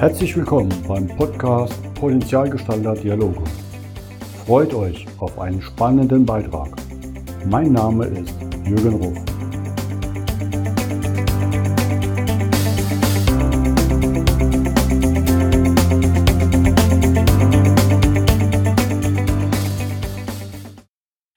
Herzlich willkommen beim Podcast Potenzialgestalter Dialoge. Freut euch auf einen spannenden Beitrag. Mein Name ist Jürgen Ruf.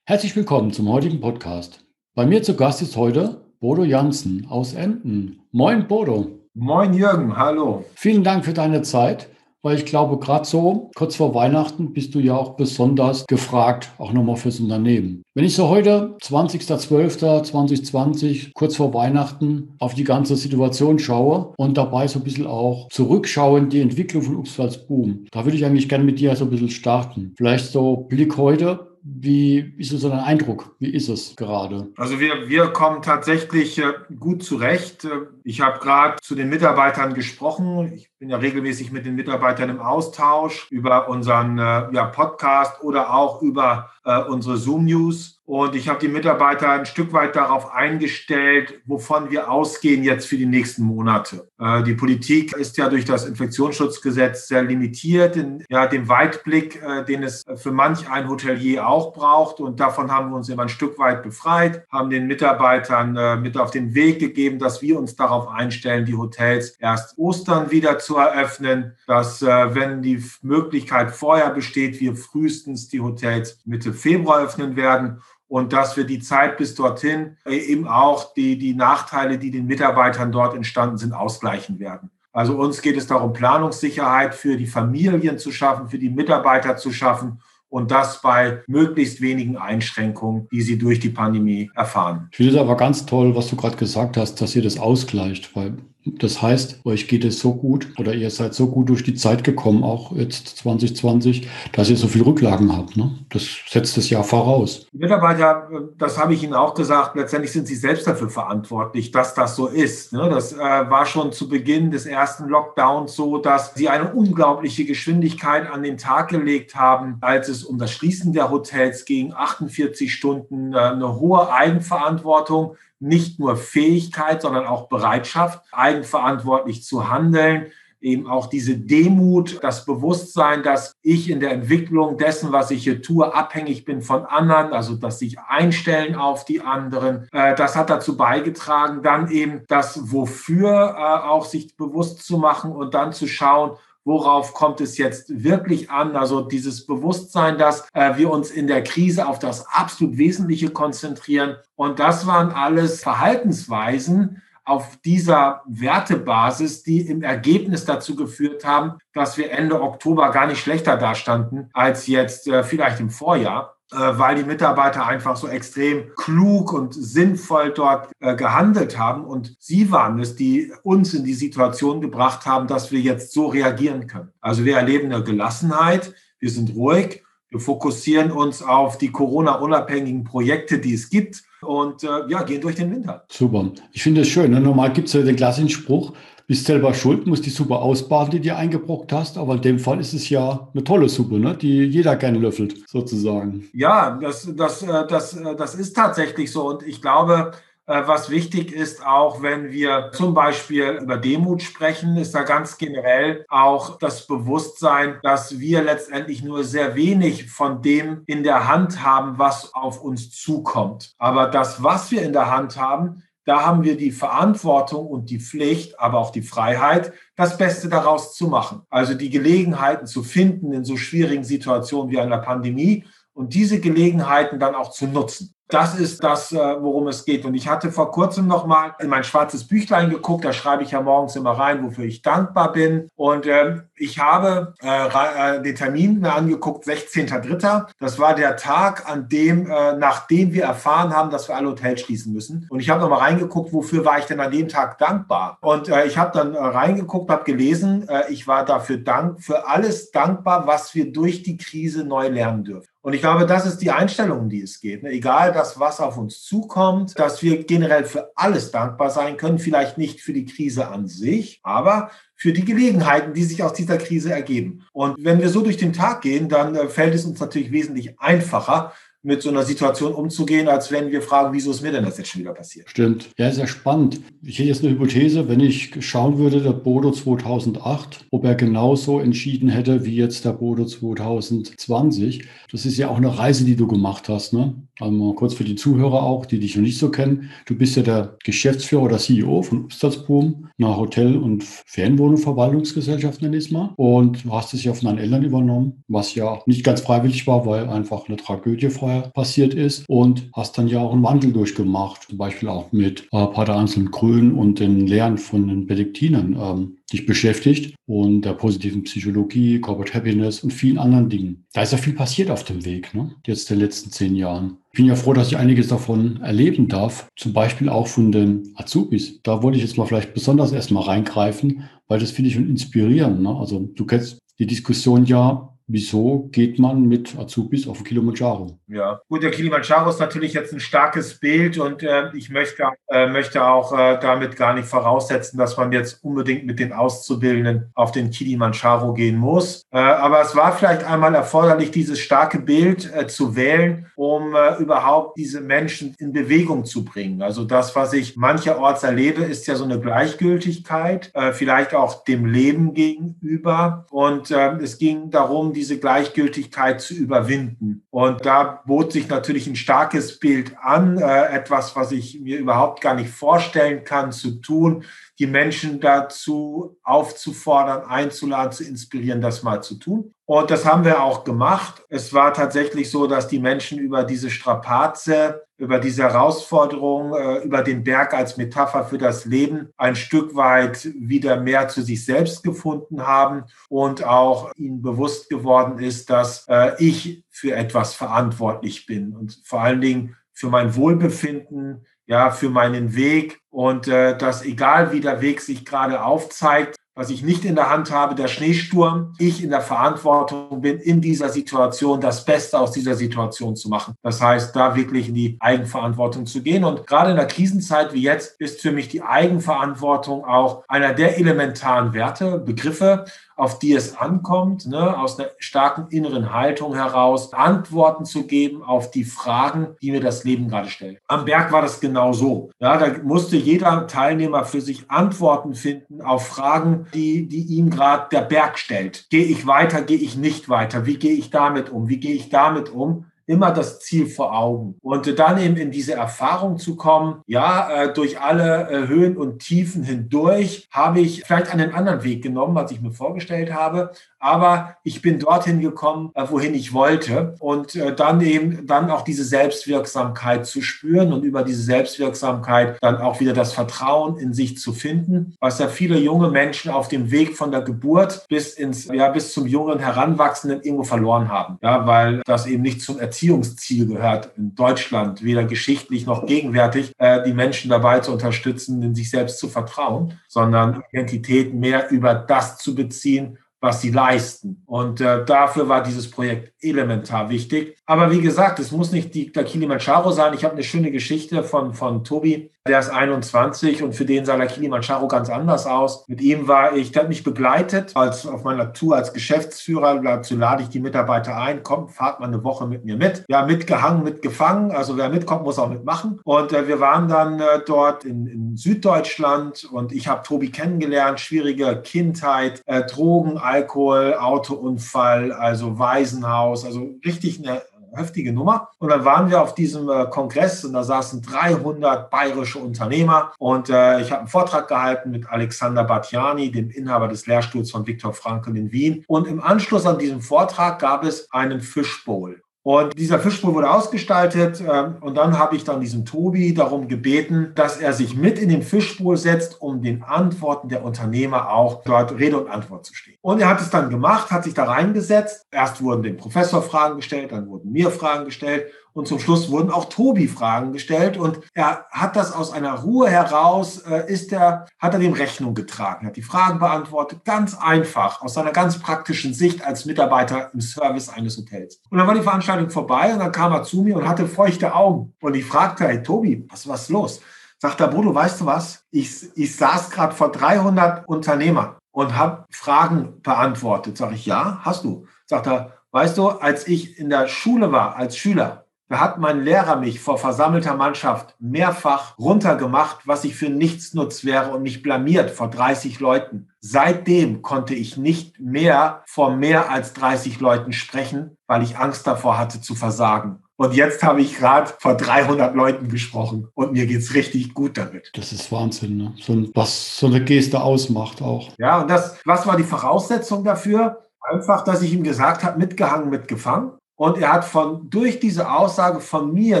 Herzlich willkommen zum heutigen Podcast. Bei mir zu Gast ist heute Bodo Janssen aus Emden. Moin Bodo. Moin Jürgen, hallo. Vielen Dank für deine Zeit, weil ich glaube, gerade so kurz vor Weihnachten bist du ja auch besonders gefragt, auch nochmal fürs Unternehmen. Wenn ich so heute, 20.12.2020, kurz vor Weihnachten, auf die ganze Situation schaue und dabei so ein bisschen auch zurückschaue in die Entwicklung von Upsals Boom, da würde ich eigentlich gerne mit dir so ein bisschen starten. Vielleicht so Blick heute, wie ist so dein Eindruck? Wie ist es gerade? Also wir, wir kommen tatsächlich äh, gut zurecht. Äh, ich habe gerade zu den Mitarbeitern gesprochen. Ich bin ja regelmäßig mit den Mitarbeitern im Austausch über unseren äh, ja, Podcast oder auch über äh, unsere Zoom-News. Und ich habe die Mitarbeiter ein Stück weit darauf eingestellt, wovon wir ausgehen jetzt für die nächsten Monate. Äh, die Politik ist ja durch das Infektionsschutzgesetz sehr limitiert in ja, dem Weitblick, äh, den es für manch ein Hotelier auch braucht. Und davon haben wir uns immer ein Stück weit befreit, haben den Mitarbeitern äh, mit auf den Weg gegeben, dass wir uns darauf einstellen, die Hotels erst Ostern wieder zu eröffnen, dass wenn die Möglichkeit vorher besteht, wir frühestens die Hotels Mitte Februar öffnen werden und dass wir die Zeit bis dorthin eben auch die, die Nachteile, die den Mitarbeitern dort entstanden sind, ausgleichen werden. Also uns geht es darum, Planungssicherheit für die Familien zu schaffen, für die Mitarbeiter zu schaffen und das bei möglichst wenigen Einschränkungen, die sie durch die Pandemie erfahren. Ich finde es aber ganz toll, was du gerade gesagt hast, dass ihr das ausgleicht, weil das heißt, euch geht es so gut oder ihr seid so gut durch die Zeit gekommen, auch jetzt 2020, dass ihr so viel Rücklagen habt. Ne? Das setzt das Jahr voraus. Die Mitarbeiter, das habe ich Ihnen auch gesagt, letztendlich sind sie selbst dafür verantwortlich, dass das so ist. Ne? Das äh, war schon zu Beginn des ersten Lockdowns so, dass sie eine unglaubliche Geschwindigkeit an den Tag gelegt haben, als es um das Schließen der Hotels ging. 48 Stunden, äh, eine hohe Eigenverantwortung nicht nur Fähigkeit, sondern auch Bereitschaft, eigenverantwortlich zu handeln, eben auch diese Demut, das Bewusstsein, dass ich in der Entwicklung dessen, was ich hier tue, abhängig bin von anderen, also dass sich einstellen auf die anderen. Äh, das hat dazu beigetragen, dann eben das Wofür äh, auch sich bewusst zu machen und dann zu schauen, worauf kommt es jetzt wirklich an? Also dieses Bewusstsein, dass äh, wir uns in der Krise auf das absolut Wesentliche konzentrieren. Und das waren alles Verhaltensweisen, auf dieser Wertebasis, die im Ergebnis dazu geführt haben, dass wir Ende Oktober gar nicht schlechter dastanden als jetzt äh, vielleicht im Vorjahr. Äh, weil die Mitarbeiter einfach so extrem klug und sinnvoll dort äh, gehandelt haben. Und sie waren es, die uns in die Situation gebracht haben, dass wir jetzt so reagieren können. Also wir erleben eine Gelassenheit, wir sind ruhig, wir fokussieren uns auf die Corona-unabhängigen Projekte, die es gibt und äh, ja, gehen durch den Winter. Super. Ich finde es schön. Ne? Normal gibt es ja den klassischen Spruch, bist selber schuld, musst die Suppe ausbaden, die dir eingebrockt hast. Aber in dem Fall ist es ja eine tolle Suppe, ne? die jeder gerne löffelt, sozusagen. Ja, das, das, äh, das, äh, das ist tatsächlich so. Und ich glaube, äh, was wichtig ist, auch wenn wir zum Beispiel über Demut sprechen, ist da ganz generell auch das Bewusstsein, dass wir letztendlich nur sehr wenig von dem in der Hand haben, was auf uns zukommt. Aber das, was wir in der Hand haben, da haben wir die Verantwortung und die Pflicht, aber auch die Freiheit, das Beste daraus zu machen. Also die Gelegenheiten zu finden in so schwierigen Situationen wie einer Pandemie und diese Gelegenheiten dann auch zu nutzen. Das ist das, äh, worum es geht. Und ich hatte vor kurzem noch mal in mein schwarzes Büchlein geguckt. Da schreibe ich ja morgens immer rein, wofür ich dankbar bin. Und ähm, ich habe äh, äh den Termin mir angeguckt, 16.03. Das war der Tag, an dem, äh, nachdem wir erfahren haben, dass wir alle Hotels schließen müssen. Und ich habe noch mal reingeguckt, wofür war ich denn an dem Tag dankbar? Und äh, ich habe dann äh, reingeguckt, habe gelesen, äh, ich war dafür dank für alles dankbar, was wir durch die Krise neu lernen dürfen. Und ich glaube, das ist die Einstellung, um die es geht. Ne? Egal das, was auf uns zukommt, dass wir generell für alles dankbar sein können. Vielleicht nicht für die Krise an sich, aber für die Gelegenheiten, die sich aus dieser Krise ergeben. Und wenn wir so durch den Tag gehen, dann äh, fällt es uns natürlich wesentlich einfacher, mit so einer Situation umzugehen, als wenn wir fragen, wieso ist mir denn das jetzt schon wieder passiert? Stimmt. Ja, sehr spannend. Ich hätte jetzt eine Hypothese, wenn ich schauen würde, der Bodo 2008, ob er genauso entschieden hätte wie jetzt der Bodo 2020. Das ist ja auch eine Reise, die du gemacht hast. Ne? Also mal kurz für die Zuhörer auch, die dich noch nicht so kennen. Du bist ja der Geschäftsführer oder CEO von Upstalsboom, einer Hotel- und Ferienwohnungsverwaltungsgesellschaft, nenne ich es mal. Und du hast es ja von deinen Eltern übernommen, was ja nicht ganz freiwillig war, weil einfach eine Tragödie vorher passiert ist. Und hast dann ja auch einen Wandel durchgemacht, zum Beispiel auch mit äh, Pater Anselm Grün und den Lehren von den Benediktinern. Ähm, dich beschäftigt und der positiven Psychologie, Corporate Happiness und vielen anderen Dingen. Da ist ja viel passiert auf dem Weg, ne? jetzt in den letzten zehn Jahren. Ich bin ja froh, dass ich einiges davon erleben darf, zum Beispiel auch von den Azubis. Da wollte ich jetzt mal vielleicht besonders erstmal reingreifen, weil das finde ich schon inspirierend. Ne? Also du kennst die Diskussion ja, Wieso geht man mit Azubis auf Kilimanjaro? Ja, gut, der Kilimanjaro ist natürlich jetzt ein starkes Bild und äh, ich möchte, äh, möchte auch äh, damit gar nicht voraussetzen, dass man jetzt unbedingt mit den Auszubildenden auf den Kilimanjaro gehen muss. Äh, aber es war vielleicht einmal erforderlich, dieses starke Bild äh, zu wählen, um äh, überhaupt diese Menschen in Bewegung zu bringen. Also das, was ich mancherorts erlebe, ist ja so eine Gleichgültigkeit, vielleicht auch dem Leben gegenüber. Und es ging darum, diese Gleichgültigkeit zu überwinden. Und da bot sich natürlich ein starkes Bild an, äh, etwas, was ich mir überhaupt gar nicht vorstellen kann zu tun, die Menschen dazu aufzufordern, einzuladen, zu inspirieren, das mal zu tun. Und das haben wir auch gemacht. Es war tatsächlich so, dass die Menschen über diese Strapaze, über diese Herausforderung, äh, über den Berg als Metapher für das Leben ein Stück weit wieder mehr zu sich selbst gefunden haben und auch ihnen bewusst geworden ist, dass äh, ich für etwas verantwortlich bin und vor allen Dingen für mein Wohlbefinden, ja, für meinen Weg und äh, dass egal wie der Weg sich gerade aufzeigt, was ich nicht in der Hand habe, der Schneesturm, ich in der Verantwortung bin, in dieser Situation das Beste aus dieser Situation zu machen. Das heißt, da wirklich in die Eigenverantwortung zu gehen. Und gerade in der Krisenzeit wie jetzt ist für mich die Eigenverantwortung auch einer der elementaren Werte, Begriffe, auf die es ankommt, ne, aus einer starken inneren Haltung heraus Antworten zu geben auf die Fragen, die mir das Leben gerade stellt. Am Berg war das genau so. Ja, da musste jeder Teilnehmer für sich Antworten finden auf Fragen, die, die ihm gerade der Berg stellt. Gehe ich weiter, gehe ich nicht weiter? Wie gehe ich damit um? Wie gehe ich damit um? Immer das Ziel vor Augen. Und dann eben in diese Erfahrung zu kommen, ja, äh, durch alle äh, Höhen und Tiefen hindurch habe ich vielleicht einen anderen Weg genommen, als ich mir vorgestellt habe, aber ich bin dorthin gekommen, äh, wohin ich wollte. Und dann eben dann auch diese Selbstwirksamkeit zu spüren und über diese Selbstwirksamkeit dann auch wieder das Vertrauen in sich zu finden, was ja viele junge Menschen auf dem Weg von der Geburt bis ins ja bis zum jungen Heranwachsenden irgendwo verloren haben, ja, weil das eben nicht zum Erziehungsziel gehört in Deutschland, weder geschichtlich noch gegenwärtig, äh, die Menschen dabei zu unterstützen, in sich selbst zu vertrauen, sondern Identität mehr über das zu beziehen, was sie leisten. Und äh, dafür war dieses Projekt elementar wichtig. Aber wie gesagt, es muss nicht die, der Kilimanjaro sein. Ich habe eine schöne Geschichte von, von Tobi, der ist 21 und für den sah der Kilimanjaro ganz anders aus. Mit ihm war ich, der hat mich begleitet als, auf meiner Tour als Geschäftsführer. Dazu lade ich die Mitarbeiter ein, kommt, fahrt mal eine Woche mit mir mit. Ja, mitgehangen, mitgefangen. Also wer mitkommt, muss auch mitmachen. Und äh, wir waren dann äh, dort in, in, Süddeutschland und ich habe Tobi kennengelernt. Schwierige Kindheit, äh, Drogen, Alkohol, Autounfall, also Waisenhaus, also richtig eine heftige Nummer. Und dann waren wir auf diesem äh, Kongress und da saßen 300 bayerische Unternehmer und äh, ich habe einen Vortrag gehalten mit Alexander Batjani, dem Inhaber des Lehrstuhls von Viktor Frankl in Wien. Und im Anschluss an diesem Vortrag gab es einen Fishbowl. Und dieser Fischpool wurde ausgestaltet ähm, und dann habe ich dann diesen Tobi darum gebeten, dass er sich mit in den Fischpool setzt, um den Antworten der Unternehmer auch dort Rede und Antwort zu stehen. Und er hat es dann gemacht, hat sich da reingesetzt. Erst wurden dem Professor Fragen gestellt, dann wurden mir Fragen gestellt und zum Schluss wurden auch Tobi Fragen gestellt und er hat das aus einer Ruhe heraus, äh, ist er, hat er dem Rechnung getragen, hat die Fragen beantwortet, ganz einfach, aus seiner ganz praktischen Sicht als Mitarbeiter im Service eines Hotels. Und dann war die Veranstaltung vorbei und dann kam er zu mir und hatte feuchte Augen. Und ich fragte, hey Tobi, was, was ist los? Sagt er, Bruno, weißt du was? Ich, ich saß gerade vor 300 Unternehmern und habe Fragen beantwortet. Sag ich, ja, hast du. Sagt er, weißt du, als ich in der Schule war, als Schüler, Da hat mein Lehrer mich vor versammelter Mannschaft mehrfach runtergemacht, was ich für nichts nutz wäre und mich blamiert vor 30 Leuten. Seitdem konnte ich nicht mehr vor mehr als 30 Leuten sprechen, weil ich Angst davor hatte zu versagen. Und jetzt habe ich gerade vor 300 Leuten gesprochen und mir geht's richtig gut damit. Das ist Wahnsinn, ne? so, was so eine Geste ausmacht auch. Ja, und das, was war die Voraussetzung dafür? Einfach, dass ich ihm gesagt habe, mitgehangen, mitgefangen. Und er hat von, durch diese Aussage von mir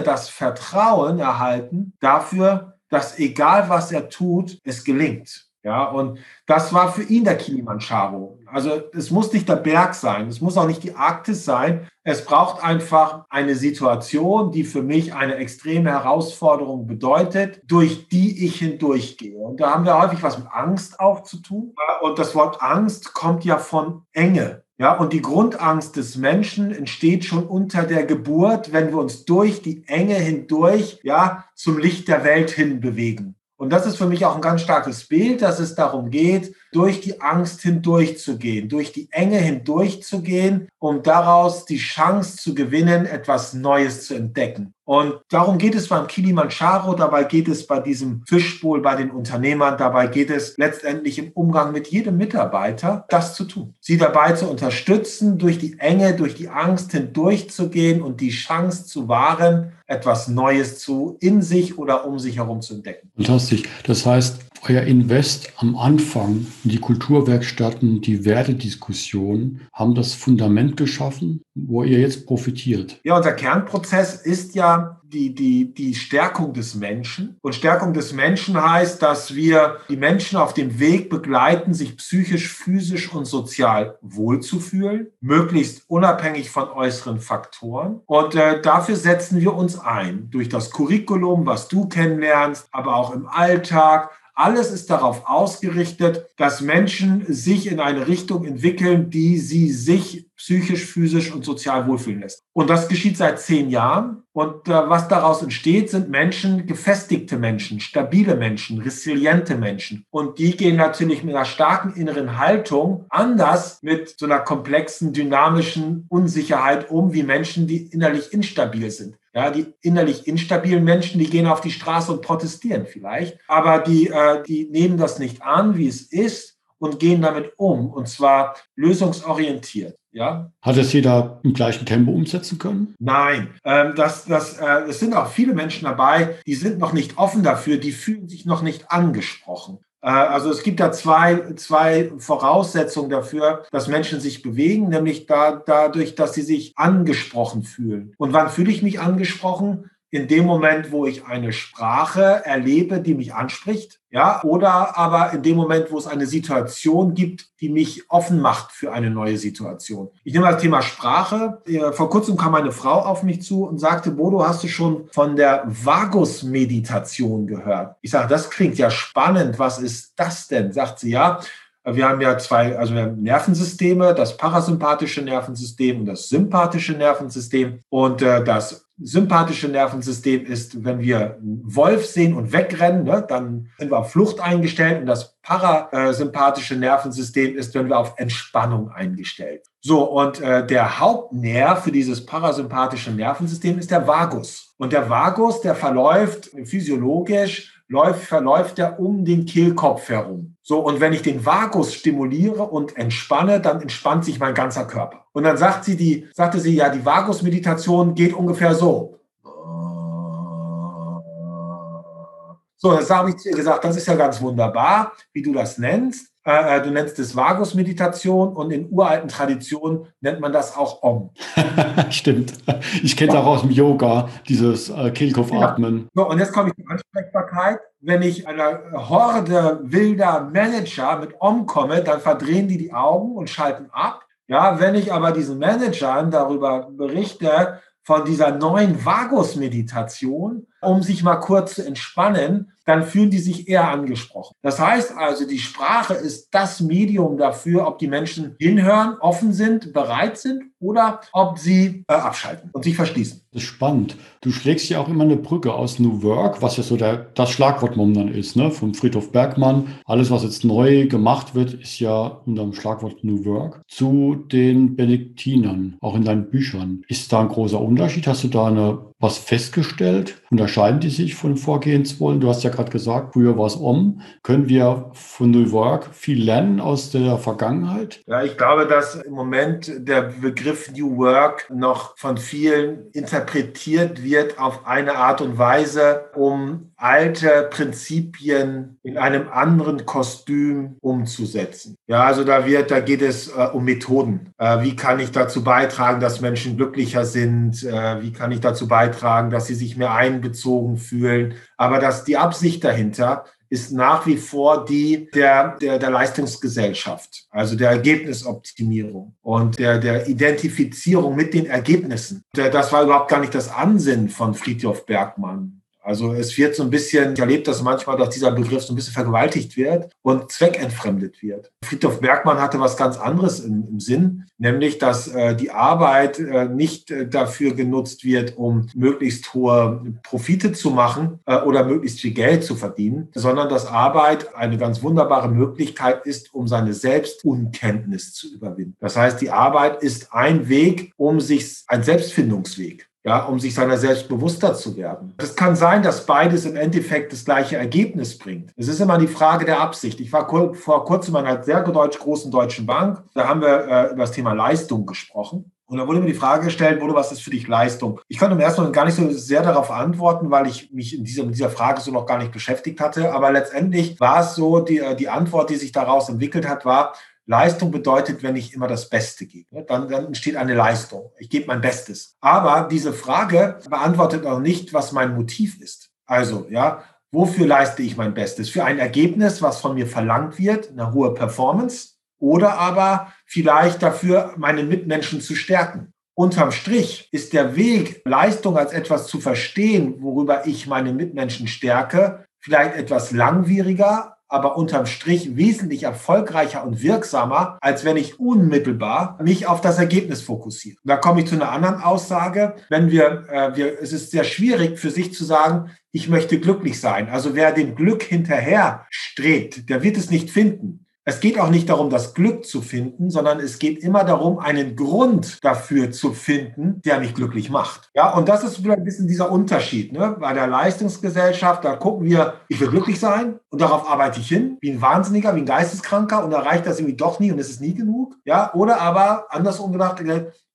das Vertrauen erhalten dafür, dass egal was er tut, es gelingt. Ja, und das war für ihn der Kilimanjaro. Also es muss nicht der Berg sein, es muss auch nicht die Arktis sein. Es braucht einfach eine Situation, die für mich eine extreme Herausforderung bedeutet, durch die ich hindurchgehe. Und da haben wir häufig was mit Angst auch zu tun. Und das Wort Angst kommt ja von Enge. Ja, und die Grundangst des Menschen entsteht schon unter der Geburt, wenn wir uns durch die Enge hindurch, ja, zum Licht der Welt hin bewegen. Und das ist für mich auch ein ganz starkes Bild, dass es darum geht, durch die Angst hindurchzugehen, durch die Enge hindurchzugehen, um daraus die Chance zu gewinnen, etwas Neues zu entdecken. Und darum geht es beim Kilimanjaro, dabei geht es bei diesem Fischbowl, bei den Unternehmern, dabei geht es letztendlich im Umgang mit jedem Mitarbeiter, das zu tun. Sie dabei zu unterstützen, durch die Enge, durch die Angst hindurchzugehen und die Chance zu wahren, etwas Neues zu in sich oder um sich herum zu entdecken. Fantastisch. Das heißt, euer Invest am Anfang, die Kulturwerkstätten, die Wertediskussion, haben das Fundament geschaffen, wo ihr jetzt profitiert. Ja, unser Kernprozess ist ja die, die, die Stärkung des Menschen. Und Stärkung des Menschen heißt, dass wir die Menschen auf dem Weg begleiten, sich psychisch, physisch und sozial wohlzufühlen, möglichst unabhängig von äußeren Faktoren. Und äh, dafür setzen wir uns ein durch das Curriculum, was du kennenlernst, aber auch im Alltag alles ist darauf ausgerichtet, dass Menschen sich in eine Richtung entwickeln, die sie sich psychisch, physisch und sozial wohlfühlen lässt. Und das geschieht seit zehn Jahren. Und äh, was daraus entsteht, sind Menschen, gefestigte Menschen, stabile Menschen, resiliente Menschen. Und die gehen natürlich mit einer starken inneren Haltung anders mit so einer komplexen, dynamischen Unsicherheit um, wie Menschen, die innerlich instabil sind. Ja, die innerlich instabilen Menschen, die gehen auf die Straße und protestieren vielleicht, aber die, äh, die nehmen das nicht an, wie es ist und gehen damit um und zwar lösungsorientiert. Ja? Hat es jeder im gleichen Tempo umsetzen können? Nein, ähm, das, das, äh, es sind auch viele Menschen dabei, die sind noch nicht offen dafür, die fühlen sich noch nicht angesprochen. Äh, also es gibt da zwei, zwei Voraussetzungen dafür, dass Menschen sich bewegen, nämlich da, dadurch, dass sie sich angesprochen fühlen. Und wann fühle ich mich angesprochen? In dem Moment, wo ich eine Sprache erlebe, die mich anspricht, ja, oder aber in dem Moment, wo es eine Situation gibt, die mich offen macht für eine neue Situation. Ich nehme das Thema Sprache. Vor kurzem kam eine Frau auf mich zu und sagte, Bodo, hast du schon von der Vagus-Meditation gehört? Ich sage, das klingt ja spannend. Was ist das denn? Sagt sie, ja. Wir haben ja zwei, also wir haben Nervensysteme, das parasympathische Nervensystem und das sympathische Nervensystem. Und äh, das sympathische Nervensystem ist, wenn wir einen Wolf sehen und wegrennen, ne, dann sind wir auf Flucht eingestellt. Und das parasympathische Nervensystem ist, wenn wir auf Entspannung eingestellt. So, und äh, der Hauptnerv für dieses parasympathische Nervensystem ist der Vagus. Und der Vagus, der verläuft physiologisch läuft, verläuft er um den Kehlkopf herum. So, und wenn ich den Vagus stimuliere und entspanne, dann entspannt sich mein ganzer Körper. Und dann sagt sie, die, sagte sie, ja, die Vagus-Meditation geht ungefähr so. So, das habe ich zu ihr gesagt, das ist ja ganz wunderbar, wie du das nennst. Äh, äh, du nennst es Vagus-Meditation und in uralten Traditionen nennt man das auch Om. Stimmt. Ich kenne es auch aus dem Yoga, dieses äh, Kehlkopfatmen. Ja. So, und jetzt komme ich zur Ansprechbarkeit. Wenn ich einer Horde wilder Manager mit Om komme, dann verdrehen die die Augen und schalten ab. Ja, wenn ich aber diesen Managern darüber berichte, von dieser neuen Vagus-Meditation, um sich mal kurz zu entspannen, dann fühlen die sich eher angesprochen. Das heißt also, die Sprache ist das Medium dafür, ob die Menschen hinhören, offen sind, bereit sind oder ob sie äh, abschalten und sich verschließen. Das ist spannend. Du schlägst ja auch immer eine Brücke aus New Work, was ja so der, das Schlagwort momentan ist, ne? vom Friedhof Bergmann. Alles, was jetzt neu gemacht wird, ist ja unter dem Schlagwort New Work. Zu den Benediktinern, auch in deinen Büchern. Ist da ein großer Unterschied? Hast du da eine, was festgestellt? Unterscheiden die sich von Vorgehenswollen? Du hast ja gerade gesagt, früher war es um. Können wir von New Work viel lernen aus der Vergangenheit? Ja, ich glaube, dass im Moment der Begriff New Work noch von vielen interpretiert wird auf eine Art und Weise, um alte Prinzipien in einem anderen Kostüm umzusetzen. Ja, also da wird, da geht es äh, um Methoden. Äh, wie kann ich dazu beitragen, dass Menschen glücklicher sind? Äh, wie kann ich dazu beitragen, dass sie sich mehr einbezogen fühlen? Aber dass die Absicht dahinter ist nach wie vor die der, der, der Leistungsgesellschaft, also der Ergebnisoptimierung und der, der Identifizierung mit den Ergebnissen. Das war überhaupt gar nicht das Ansinnen von Friedhof Bergmann. Also es wird so ein bisschen, ich erlebe das manchmal, dass dieser Begriff so ein bisschen vergewaltigt wird und zweckentfremdet wird. Friedhof Bergmann hatte was ganz anderes im, im Sinn, nämlich dass äh, die Arbeit äh, nicht äh, dafür genutzt wird, um möglichst hohe Profite zu machen äh, oder möglichst viel Geld zu verdienen, sondern dass Arbeit eine ganz wunderbare Möglichkeit ist, um seine Selbstunkenntnis zu überwinden. Das heißt, die Arbeit ist ein Weg, um sich, ein Selbstfindungsweg ja, um sich seiner selbst bewusster zu werden. Es kann sein, dass beides im Endeffekt das gleiche Ergebnis bringt. Es ist immer die Frage der Absicht. Ich war vor kurzem in einer sehr deutsch, großen deutschen Bank. Da haben wir äh, über das Thema Leistung gesprochen. Und da wurde mir die Frage gestellt, wurde, was ist für dich Leistung? Ich konnte im ersten Moment gar nicht so sehr darauf antworten, weil ich mich in dieser, mit dieser Frage so noch gar nicht beschäftigt hatte. Aber letztendlich war es so, die, äh, die Antwort, die sich daraus entwickelt hat, war, Leistung bedeutet, wenn ich immer das Beste gebe. Dann, dann entsteht eine Leistung. Ich gebe mein Bestes. Aber diese Frage beantwortet auch nicht, was mein Motiv ist. Also, ja, wofür leiste ich mein Bestes? Für ein Ergebnis, was von mir verlangt wird, eine hohe Performance oder aber vielleicht dafür, meine Mitmenschen zu stärken. Unterm Strich ist der Weg, Leistung als etwas zu verstehen, worüber ich meine Mitmenschen stärke, vielleicht etwas langwieriger, aber unterm Strich wesentlich erfolgreicher und wirksamer, als wenn ich unmittelbar mich auf das Ergebnis fokussiere. Da komme ich zu einer anderen Aussage. Wenn wir, äh, wir, es ist sehr schwierig für sich zu sagen, ich möchte glücklich sein. Also wer dem Glück hinterher strebt, der wird es nicht finden. Es geht auch nicht darum, das Glück zu finden, sondern es geht immer darum, einen Grund dafür zu finden, der mich glücklich macht. Ja, und das ist wieder ein bisschen dieser Unterschied. Ne? Bei der Leistungsgesellschaft, da gucken wir, ich will glücklich sein und darauf arbeite ich hin, wie ein Wahnsinniger, wie ein Geisteskranker und erreicht das irgendwie doch nie und es ist nie genug. Ja, oder aber andersrum gedacht,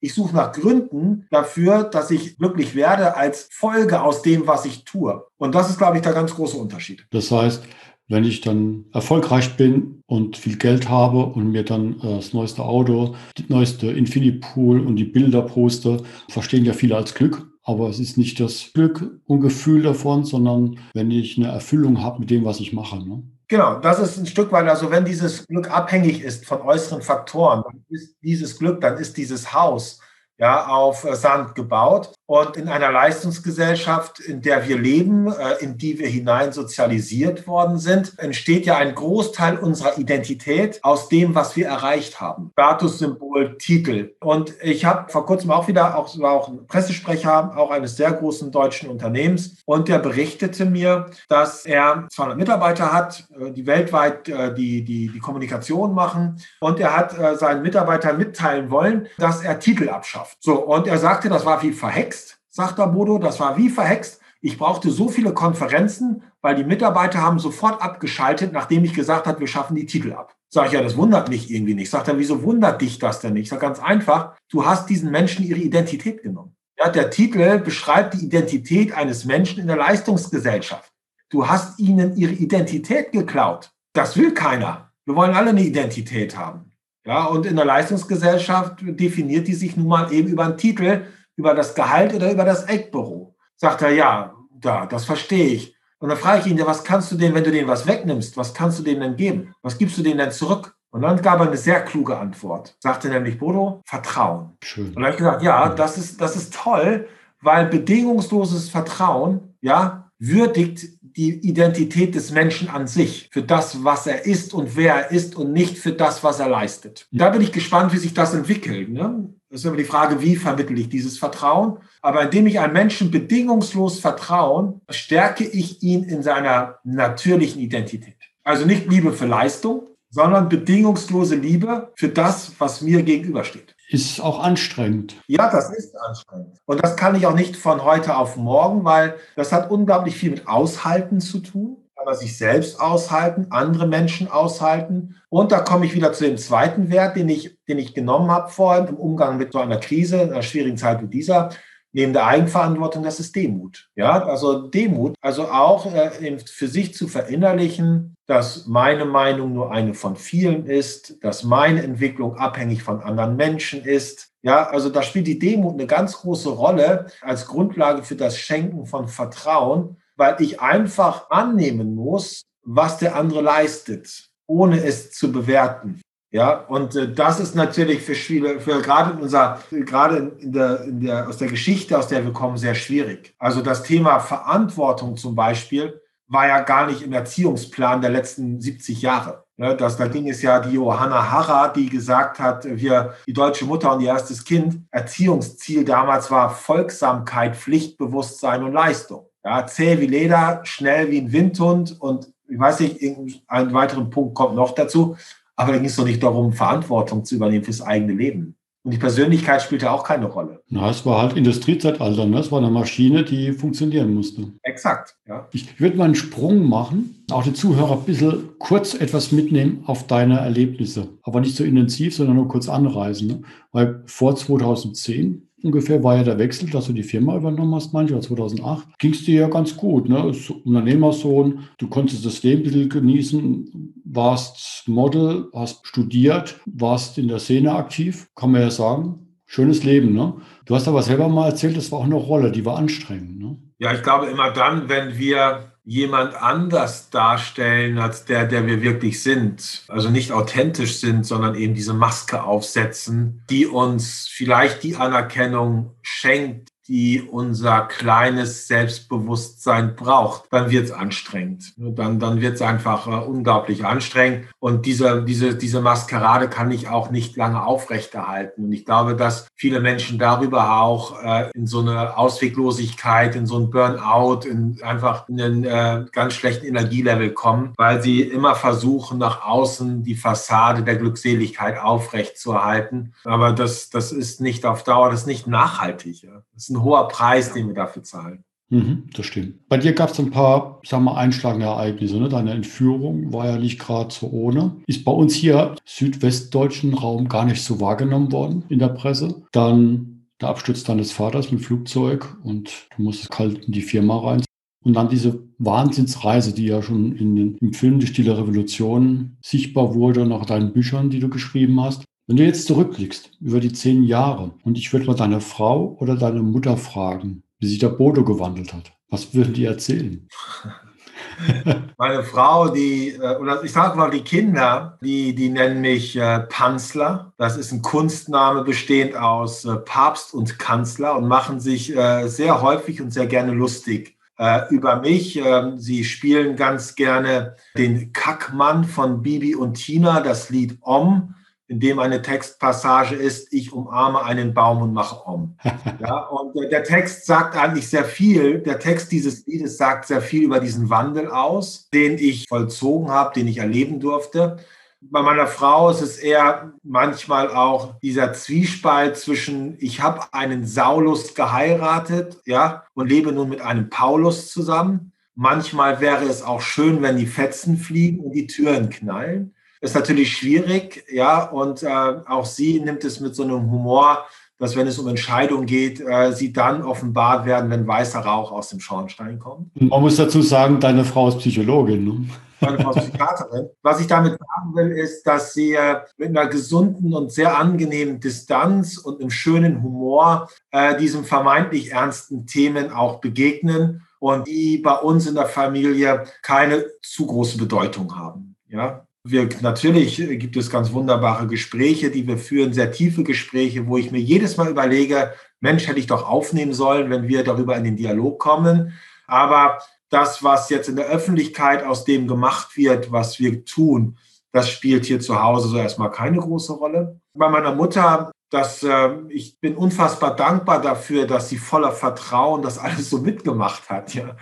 ich suche nach Gründen dafür, dass ich glücklich werde als Folge aus dem, was ich tue. Und das ist, glaube ich, der ganz große Unterschied. Das heißt, wenn ich dann erfolgreich bin und viel Geld habe und mir dann äh, das neueste Auto, die neueste Infinipool und die Bilder poste, verstehen ja viele als Glück. Aber es ist nicht das Glück und Gefühl davon, sondern wenn ich eine Erfüllung habe mit dem, was ich mache. Ne? Genau, das ist ein Stück weit, also wenn dieses Glück abhängig ist von äußeren Faktoren, dann ist dieses Glück, dann ist dieses Haus ja, auf Sand gebaut. Und in einer Leistungsgesellschaft, in der wir leben, äh, in die wir hinein sozialisiert worden sind, entsteht ja ein Großteil unserer Identität aus dem, was wir erreicht haben. Statussymbol, Titel. Und ich habe vor kurzem auch wieder, auch, war auch ein Pressesprecher, auch eines sehr großen deutschen Unternehmens, und der berichtete mir, dass er 200 Mitarbeiter hat, äh, die weltweit äh, die, die, die Kommunikation machen. Und er hat seinen Mitarbeitern mitteilen wollen, dass er Titel abschafft. So, und er sagte, das war wie verhext sagt der Bodo, das war wie verhext. Ich brauchte so viele Konferenzen, weil die Mitarbeiter haben sofort abgeschaltet, nachdem ich gesagt habe, wir schaffen die Titel ab. Sag ich, ja, das wundert mich irgendwie nicht. Sagt er, wieso wundert dich das denn nicht? Ich sage ganz einfach, du hast diesen Menschen ihre Identität genommen. Ja, der Titel beschreibt die Identität eines Menschen in der Leistungsgesellschaft. Du hast ihnen ihre Identität geklaut. Das will keiner. Wir wollen alle eine Identität haben. Ja, und in der Leistungsgesellschaft definiert die sich nun mal eben über einen Titel, über das Gehalt oder über das Eckbüro? Sagt er, ja, da, das verstehe ich. Und dann frage ich ihn, ja, was kannst du denen, wenn du denen was wegnimmst, was kannst du denen denn geben? Was gibst du denen denn zurück? Und dann gab er eine sehr kluge Antwort. Sagte nämlich Bodo, Vertrauen. Schön. Und dann habe ich gesagt, ja, das ist, das ist toll, weil bedingungsloses Vertrauen, ja, würdigt die Identität des Menschen an sich, für das, was er ist und wer er ist und nicht für das, was er leistet. Da bin ich gespannt, wie sich das entwickelt. Ne? Das ist immer die Frage, wie vermittle ich dieses Vertrauen? Aber indem ich einem Menschen bedingungslos vertraue, stärke ich ihn in seiner natürlichen Identität. Also nicht Liebe für Leistung, sondern bedingungslose Liebe für das, was mir gegenübersteht. Ist auch anstrengend. Ja, das ist anstrengend. Und das kann ich auch nicht von heute auf morgen, weil das hat unglaublich viel mit Aushalten zu tun. Aber sich selbst aushalten, andere Menschen aushalten. Und da komme ich wieder zu dem zweiten Wert, den ich, den ich genommen habe vorhin im Umgang mit so einer Krise, einer schwierigen Zeit wie dieser neben der Eigenverantwortung, das ist Demut. Ja, also Demut, also auch äh, für sich zu verinnerlichen, dass meine Meinung nur eine von vielen ist, dass meine Entwicklung abhängig von anderen Menschen ist. Ja, also da spielt die Demut eine ganz große Rolle als Grundlage für das Schenken von Vertrauen, weil ich einfach annehmen muss, was der andere leistet, ohne es zu bewerten. Ja, und äh, das ist natürlich für viele, für gerade in unser, gerade in der, in der, aus der Geschichte, aus der wir kommen, sehr schwierig. Also das Thema Verantwortung zum Beispiel war ja gar nicht im Erziehungsplan der letzten 70 Jahre. Ja, das, da ging es ja die Johanna Harrer, die gesagt hat, wir, die deutsche Mutter und ihr erstes Kind, Erziehungsziel damals war Folgsamkeit, Pflichtbewusstsein und Leistung. Ja, zäh wie Leder, schnell wie ein Windhund und ich weiß nicht, einen weiteren Punkt kommt noch dazu. Aber da ging es doch nicht darum, Verantwortung zu übernehmen fürs eigene Leben. Und die Persönlichkeit spielte auch keine Rolle. Na, es war halt Industriezeitalter. Ne? Es war eine Maschine, die funktionieren musste. Exakt, ja. Ich würde mal einen Sprung machen, auch die Zuhörer ein bisschen kurz etwas mitnehmen auf deine Erlebnisse. Aber nicht so intensiv, sondern nur kurz anreisen. Ne? Weil vor 2010 ungefähr war ja der Wechsel, dass du die Firma übernommen hast, manchmal 2008, ging es dir ja ganz gut. Ne? Unternehmersohn, du konntest das Leben ein bisschen genießen, warst Model, hast studiert, warst in der Szene aktiv, kann man ja sagen. Schönes Leben, ne? Du hast aber selber mal erzählt, das war auch eine Rolle, die war anstrengend, ne? Ja, ich glaube immer dann, wenn wir jemand anders darstellen als der, der wir wirklich sind. Also nicht authentisch sind, sondern eben diese Maske aufsetzen, die uns vielleicht die Anerkennung schenkt, die unser kleines Selbstbewusstsein braucht, dann wird es anstrengend. Dann, dann wird es einfach äh, unglaublich anstrengend. Und diese, diese, diese Maskerade kann ich auch nicht lange aufrechterhalten. Und ich glaube, dass viele Menschen darüber auch äh, in so eine Ausweglosigkeit, in so ein Burnout, in einfach in einen äh, ganz schlechten Energielevel kommen, weil sie immer versuchen, nach außen die Fassade der Glückseligkeit aufrechtzuerhalten. Aber das, das ist nicht auf Dauer, das ist nicht nachhaltig. Ja. Das ist ein hoher Preis, den wir dafür zahlen. Mhm, das stimmt. Bei dir gab es ein paar, sagen wir, einschlagende Ereignisse. Ne? Deine Entführung war ja nicht gerade so ohne. Ist bei uns hier im südwestdeutschen Raum gar nicht so wahrgenommen worden in der Presse. Dann der Absturz deines Vaters mit Flugzeug und du musstest kalt in die Firma rein. Und dann diese Wahnsinnsreise, die ja schon in den, im Film Die Stille Revolution sichtbar wurde, nach deinen Büchern, die du geschrieben hast. Wenn du jetzt zurückblickst über die zehn Jahre und ich würde mal deine Frau oder deine Mutter fragen, wie sich der Bodo gewandelt hat, was würden die erzählen? Meine Frau, die, äh, oder ich sage mal die Kinder, die, die nennen mich äh, Tanzler. Das ist ein Kunstname bestehend aus äh, Papst und Kanzler und machen sich äh, sehr häufig und sehr gerne lustig äh, über mich. Ähm, sie spielen ganz gerne den Kackmann von Bibi und Tina, das Lied Om in dem eine Textpassage ist, ich umarme einen Baum und mache um. Ja, und der Text sagt eigentlich sehr viel. Der Text dieses Liedes sagt sehr viel über diesen Wandel aus, den ich vollzogen habe, den ich erleben durfte. Bei meiner Frau ist es eher manchmal auch dieser Zwiespalt zwischen, ich habe einen Saulus geheiratet, ja, und lebe nun mit einem Paulus zusammen. Manchmal wäre es auch schön, wenn die Fetzen fliegen und die Türen knallen ist natürlich schwierig, ja, und äh, auch sie nimmt es mit so einem Humor, dass wenn es um Entscheidungen geht, äh, sie dann offenbart werden, wenn weißer Rauch aus dem Schornstein kommt. Man muss dazu sagen, deine Frau ist Psychologin. Ne? Meine Frau ist Psychiaterin. Was ich damit sagen will, ist, dass sie äh, mit einer gesunden und sehr angenehmen Distanz und einem schönen Humor äh, diesem vermeintlich ernsten Themen auch begegnen und die bei uns in der Familie keine zu große Bedeutung haben. Ja, wir, natürlich gibt es ganz wunderbare Gespräche, die wir führen, sehr tiefe Gespräche, wo ich mir jedes Mal überlege, Mensch, hätte ich doch aufnehmen sollen, wenn wir darüber in den Dialog kommen. Aber das, was jetzt in der Öffentlichkeit aus dem gemacht wird, was wir tun, das spielt hier zu Hause so erstmal keine große Rolle. Bei meiner Mutter, dass äh, ich bin unfassbar dankbar dafür, dass sie voller Vertrauen das alles so mitgemacht hat. Ja.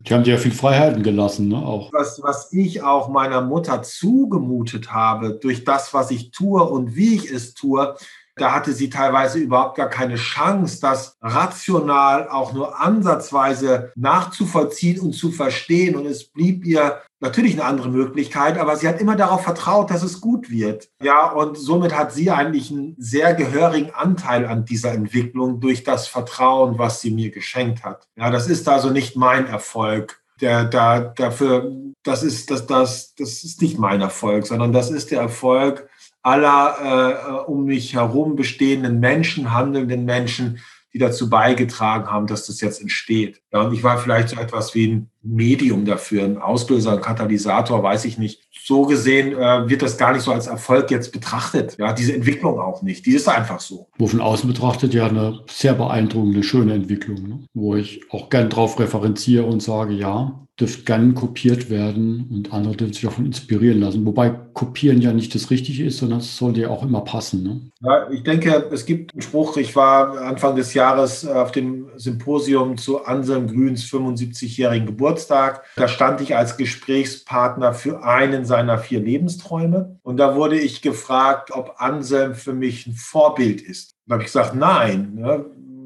Die haben dir ja viel Freiheiten gelassen, ne? Auch. Was, was ich auch meiner Mutter zugemutet habe, durch das, was ich tue und wie ich es tue, da hatte sie teilweise überhaupt gar keine Chance, das rational auch nur ansatzweise nachzuvollziehen und zu verstehen. Und es blieb ihr natürlich eine andere Möglichkeit, aber sie hat immer darauf vertraut, dass es gut wird. Ja, und somit hat sie eigentlich einen sehr gehörigen Anteil an dieser Entwicklung durch das Vertrauen, was sie mir geschenkt hat. Ja, das ist also nicht mein Erfolg. Der, da, dafür, das ist, das, das, das ist nicht mein Erfolg, sondern das ist der Erfolg aller äh, um mich herum bestehenden Menschen, handelnden Menschen, die dazu beigetragen haben, dass das jetzt entsteht. Ja, und ich war vielleicht so etwas wie ein Medium dafür, ein Auslöser, ein Katalysator, weiß ich nicht. So gesehen äh, wird das gar nicht so als Erfolg jetzt betrachtet. Ja, diese Entwicklung auch nicht. Die ist einfach so. Wo von außen betrachtet ja eine sehr beeindruckende, schöne Entwicklung, ne? wo ich auch gern drauf referenziere und sage, ja, dürfte gern kopiert werden und andere dürfen sich davon inspirieren lassen. Wobei kopieren ja nicht das Richtige ist, sondern es sollte ja auch immer passen. Ne? Ja, ich denke, es gibt einen Spruch, ich war Anfang des Jahres auf dem Symposium zu Anselm Grüns 75-jährigen Geburtstag. Da stand ich als Gesprächspartner für einen seiner vier Lebensträume. Und da wurde ich gefragt, ob Anselm für mich ein Vorbild ist. Da habe ich gesagt, nein. Ne?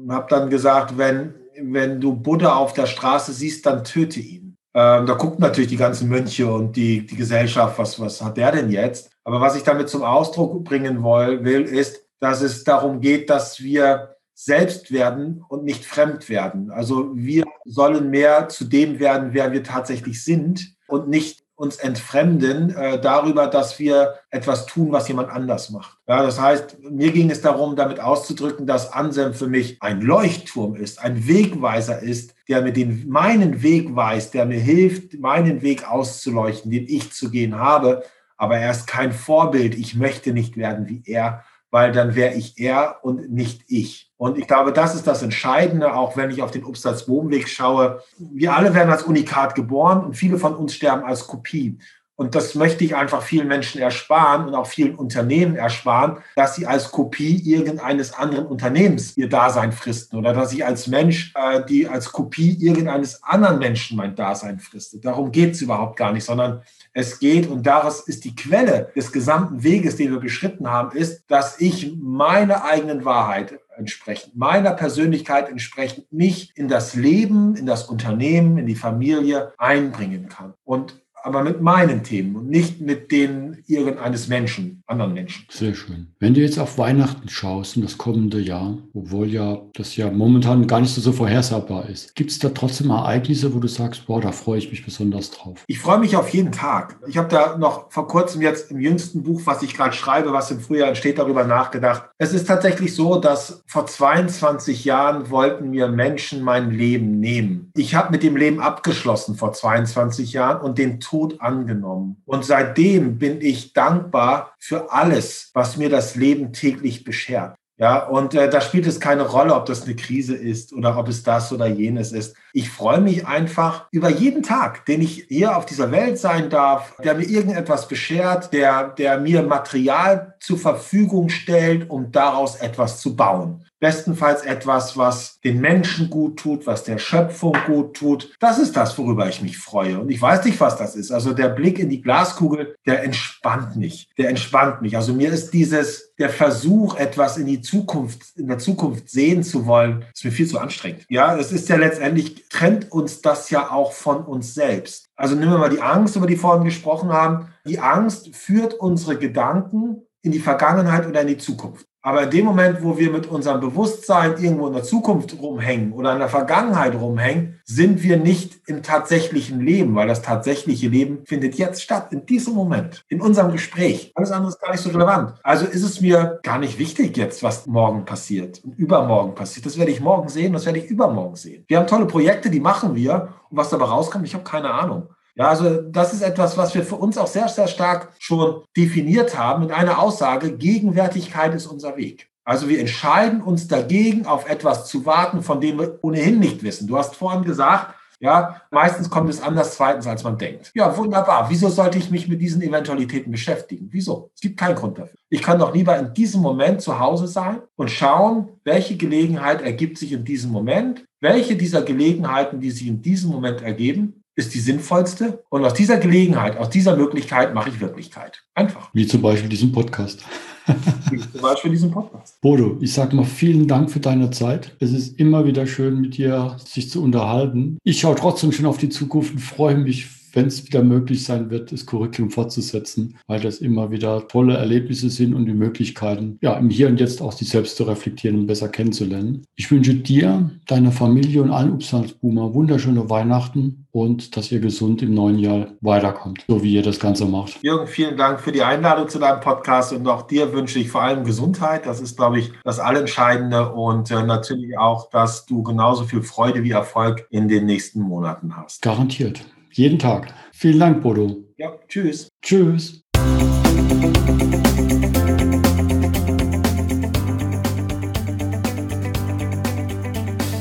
Habe dann gesagt, wenn, wenn du Buddha auf der Straße siehst, dann töte ihn. Ähm, da gucken natürlich die ganzen Mönche und die, die Gesellschaft, was, was hat der denn jetzt? Aber was ich damit zum Ausdruck bringen will, ist, dass es darum geht, dass wir selbst werden und nicht fremd werden. Also wir sollen mehr zu dem werden, wer wir tatsächlich sind und nicht uns entfremden äh, darüber, dass wir etwas tun, was jemand anders macht. Ja, das heißt, mir ging es darum, damit auszudrücken, dass Anselm für mich ein Leuchtturm ist, ein Wegweiser ist, der mir den, meinen Weg weist, der mir hilft, meinen Weg auszuleuchten, den ich zu gehen habe. Aber er ist kein Vorbild. Ich möchte nicht werden wie er, weil dann wäre ich er und nicht ich. Und ich glaube, das ist das Entscheidende, auch wenn ich auf den Obstalsbohmweg schaue. Wir alle werden als Unikat geboren und viele von uns sterben als Kopie. Und das möchte ich einfach vielen Menschen ersparen und auch vielen Unternehmen ersparen, dass sie als Kopie irgendeines anderen Unternehmens ihr Dasein fristen oder dass ich als Mensch, äh, die als Kopie irgendeines anderen Menschen mein Dasein fristet. Darum geht es überhaupt gar nicht, sondern es geht, und daraus ist die Quelle des gesamten Weges, den wir beschritten haben, ist, dass ich meiner eigenen Wahrheit entsprechend, meiner Persönlichkeit entsprechend mich in das Leben, in das Unternehmen, in die Familie einbringen kann. Und aber mit meinen Themen und nicht mit denen irgendeines Menschen, anderen Menschen. Sehr schön. Wenn du jetzt auf Weihnachten schaust in das kommende Jahr, obwohl ja das ja momentan gar nicht so, so vorhersagbar ist, gibt es da trotzdem Ereignisse, wo du sagst, boah, da freue ich mich besonders drauf? Ich freue mich auf jeden Tag. Ich habe da noch vor kurzem jetzt im jüngsten Buch, was ich gerade schreibe, was im Frühjahr entsteht, darüber nachgedacht. Es ist tatsächlich so, dass vor 22 Jahren wollten mir Menschen mein Leben nehmen. Ich habe mit dem Leben abgeschlossen vor 22 Jahren und den Tod angenommen. Und seitdem bin ich dankbar für alles, was mir das Leben täglich beschert. Ja, und äh, da spielt es keine Rolle, ob das eine Krise ist oder ob es das oder jenes ist. Ich freue mich einfach über jeden Tag, den ich hier auf dieser Welt sein darf, der mir irgendetwas beschert, der, der mir Material zur Verfügung stellt, um daraus etwas zu bauen. Bestenfalls etwas, was den Menschen gut tut, was der Schöpfung gut tut. Das ist das, worüber ich mich freue. Und ich weiß nicht, was das ist. Also der Blick in die Glaskugel, der entspannt mich. Der entspannt mich. Also mir ist dieses, der Versuch, etwas in die Zukunft, in der Zukunft sehen zu wollen, ist mir viel zu anstrengend. Ja, es ist ja letztendlich, trennt uns das ja auch von uns selbst. Also nehmen wir mal die Angst, über die wir vorhin gesprochen haben. Die Angst führt unsere Gedanken in die Vergangenheit oder in die Zukunft. Aber in dem Moment, wo wir mit unserem Bewusstsein irgendwo in der Zukunft rumhängen oder in der Vergangenheit rumhängen, sind wir nicht im tatsächlichen Leben, weil das tatsächliche Leben findet jetzt statt, in diesem Moment, in unserem Gespräch. Alles andere ist gar nicht so relevant. Also ist es mir gar nicht wichtig jetzt, was morgen passiert und übermorgen passiert. Das werde ich morgen sehen, das werde ich übermorgen sehen. Wir haben tolle Projekte, die machen wir. Und was dabei rauskommt, ich habe keine Ahnung. Ja, also das ist etwas, was wir für uns auch sehr, sehr stark schon definiert haben in einer Aussage, Gegenwärtigkeit ist unser Weg. Also wir entscheiden uns dagegen, auf etwas zu warten, von dem wir ohnehin nicht wissen. Du hast vorhin gesagt, Ja, meistens kommt es anders zweitens, als man denkt. Ja, wunderbar. Wieso sollte ich mich mit diesen Eventualitäten beschäftigen? Wieso? Es gibt keinen Grund dafür. Ich kann doch lieber in diesem Moment zu Hause sein und schauen, welche Gelegenheit ergibt sich in diesem Moment, welche dieser Gelegenheiten, die sich in diesem Moment ergeben, ist die sinnvollste. Und aus dieser Gelegenheit, aus dieser Möglichkeit mache ich Wirklichkeit. Einfach. Wie zum Beispiel diesen Podcast. Wie zum Beispiel diesen Podcast. Bodo, ich sage mal vielen Dank für deine Zeit. Es ist immer wieder schön, mit dir sich zu unterhalten. Ich schaue trotzdem schon auf die Zukunft und freue mich wenn es wieder möglich sein wird, das Curriculum fortzusetzen, weil das immer wieder tolle Erlebnisse sind und die Möglichkeiten, ja, im Hier und Jetzt auch sich selbst zu reflektieren und besser kennenzulernen. Ich wünsche dir, deiner Familie und allen Upsalsboomer wunderschöne Weihnachten und dass ihr gesund im neuen Jahr weiterkommt, so wie ihr das Ganze macht. Jürgen, vielen Dank für die Einladung zu deinem Podcast und auch dir wünsche ich vor allem Gesundheit. Das ist, glaube ich, das Allentscheidende und äh, natürlich auch, dass du genauso viel Freude wie Erfolg in den nächsten Monaten hast. Garantiert. Jeden Tag. Vielen Dank, Bodo. Ja, tschüss. Tschüss.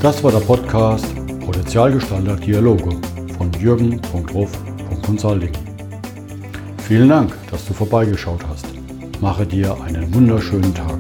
Das war der Podcast Potenzialgestalter Dialoge von jürgen.ruf.consulting. Vielen Dank, dass du vorbeigeschaut hast. Mache dir einen wunderschönen Tag.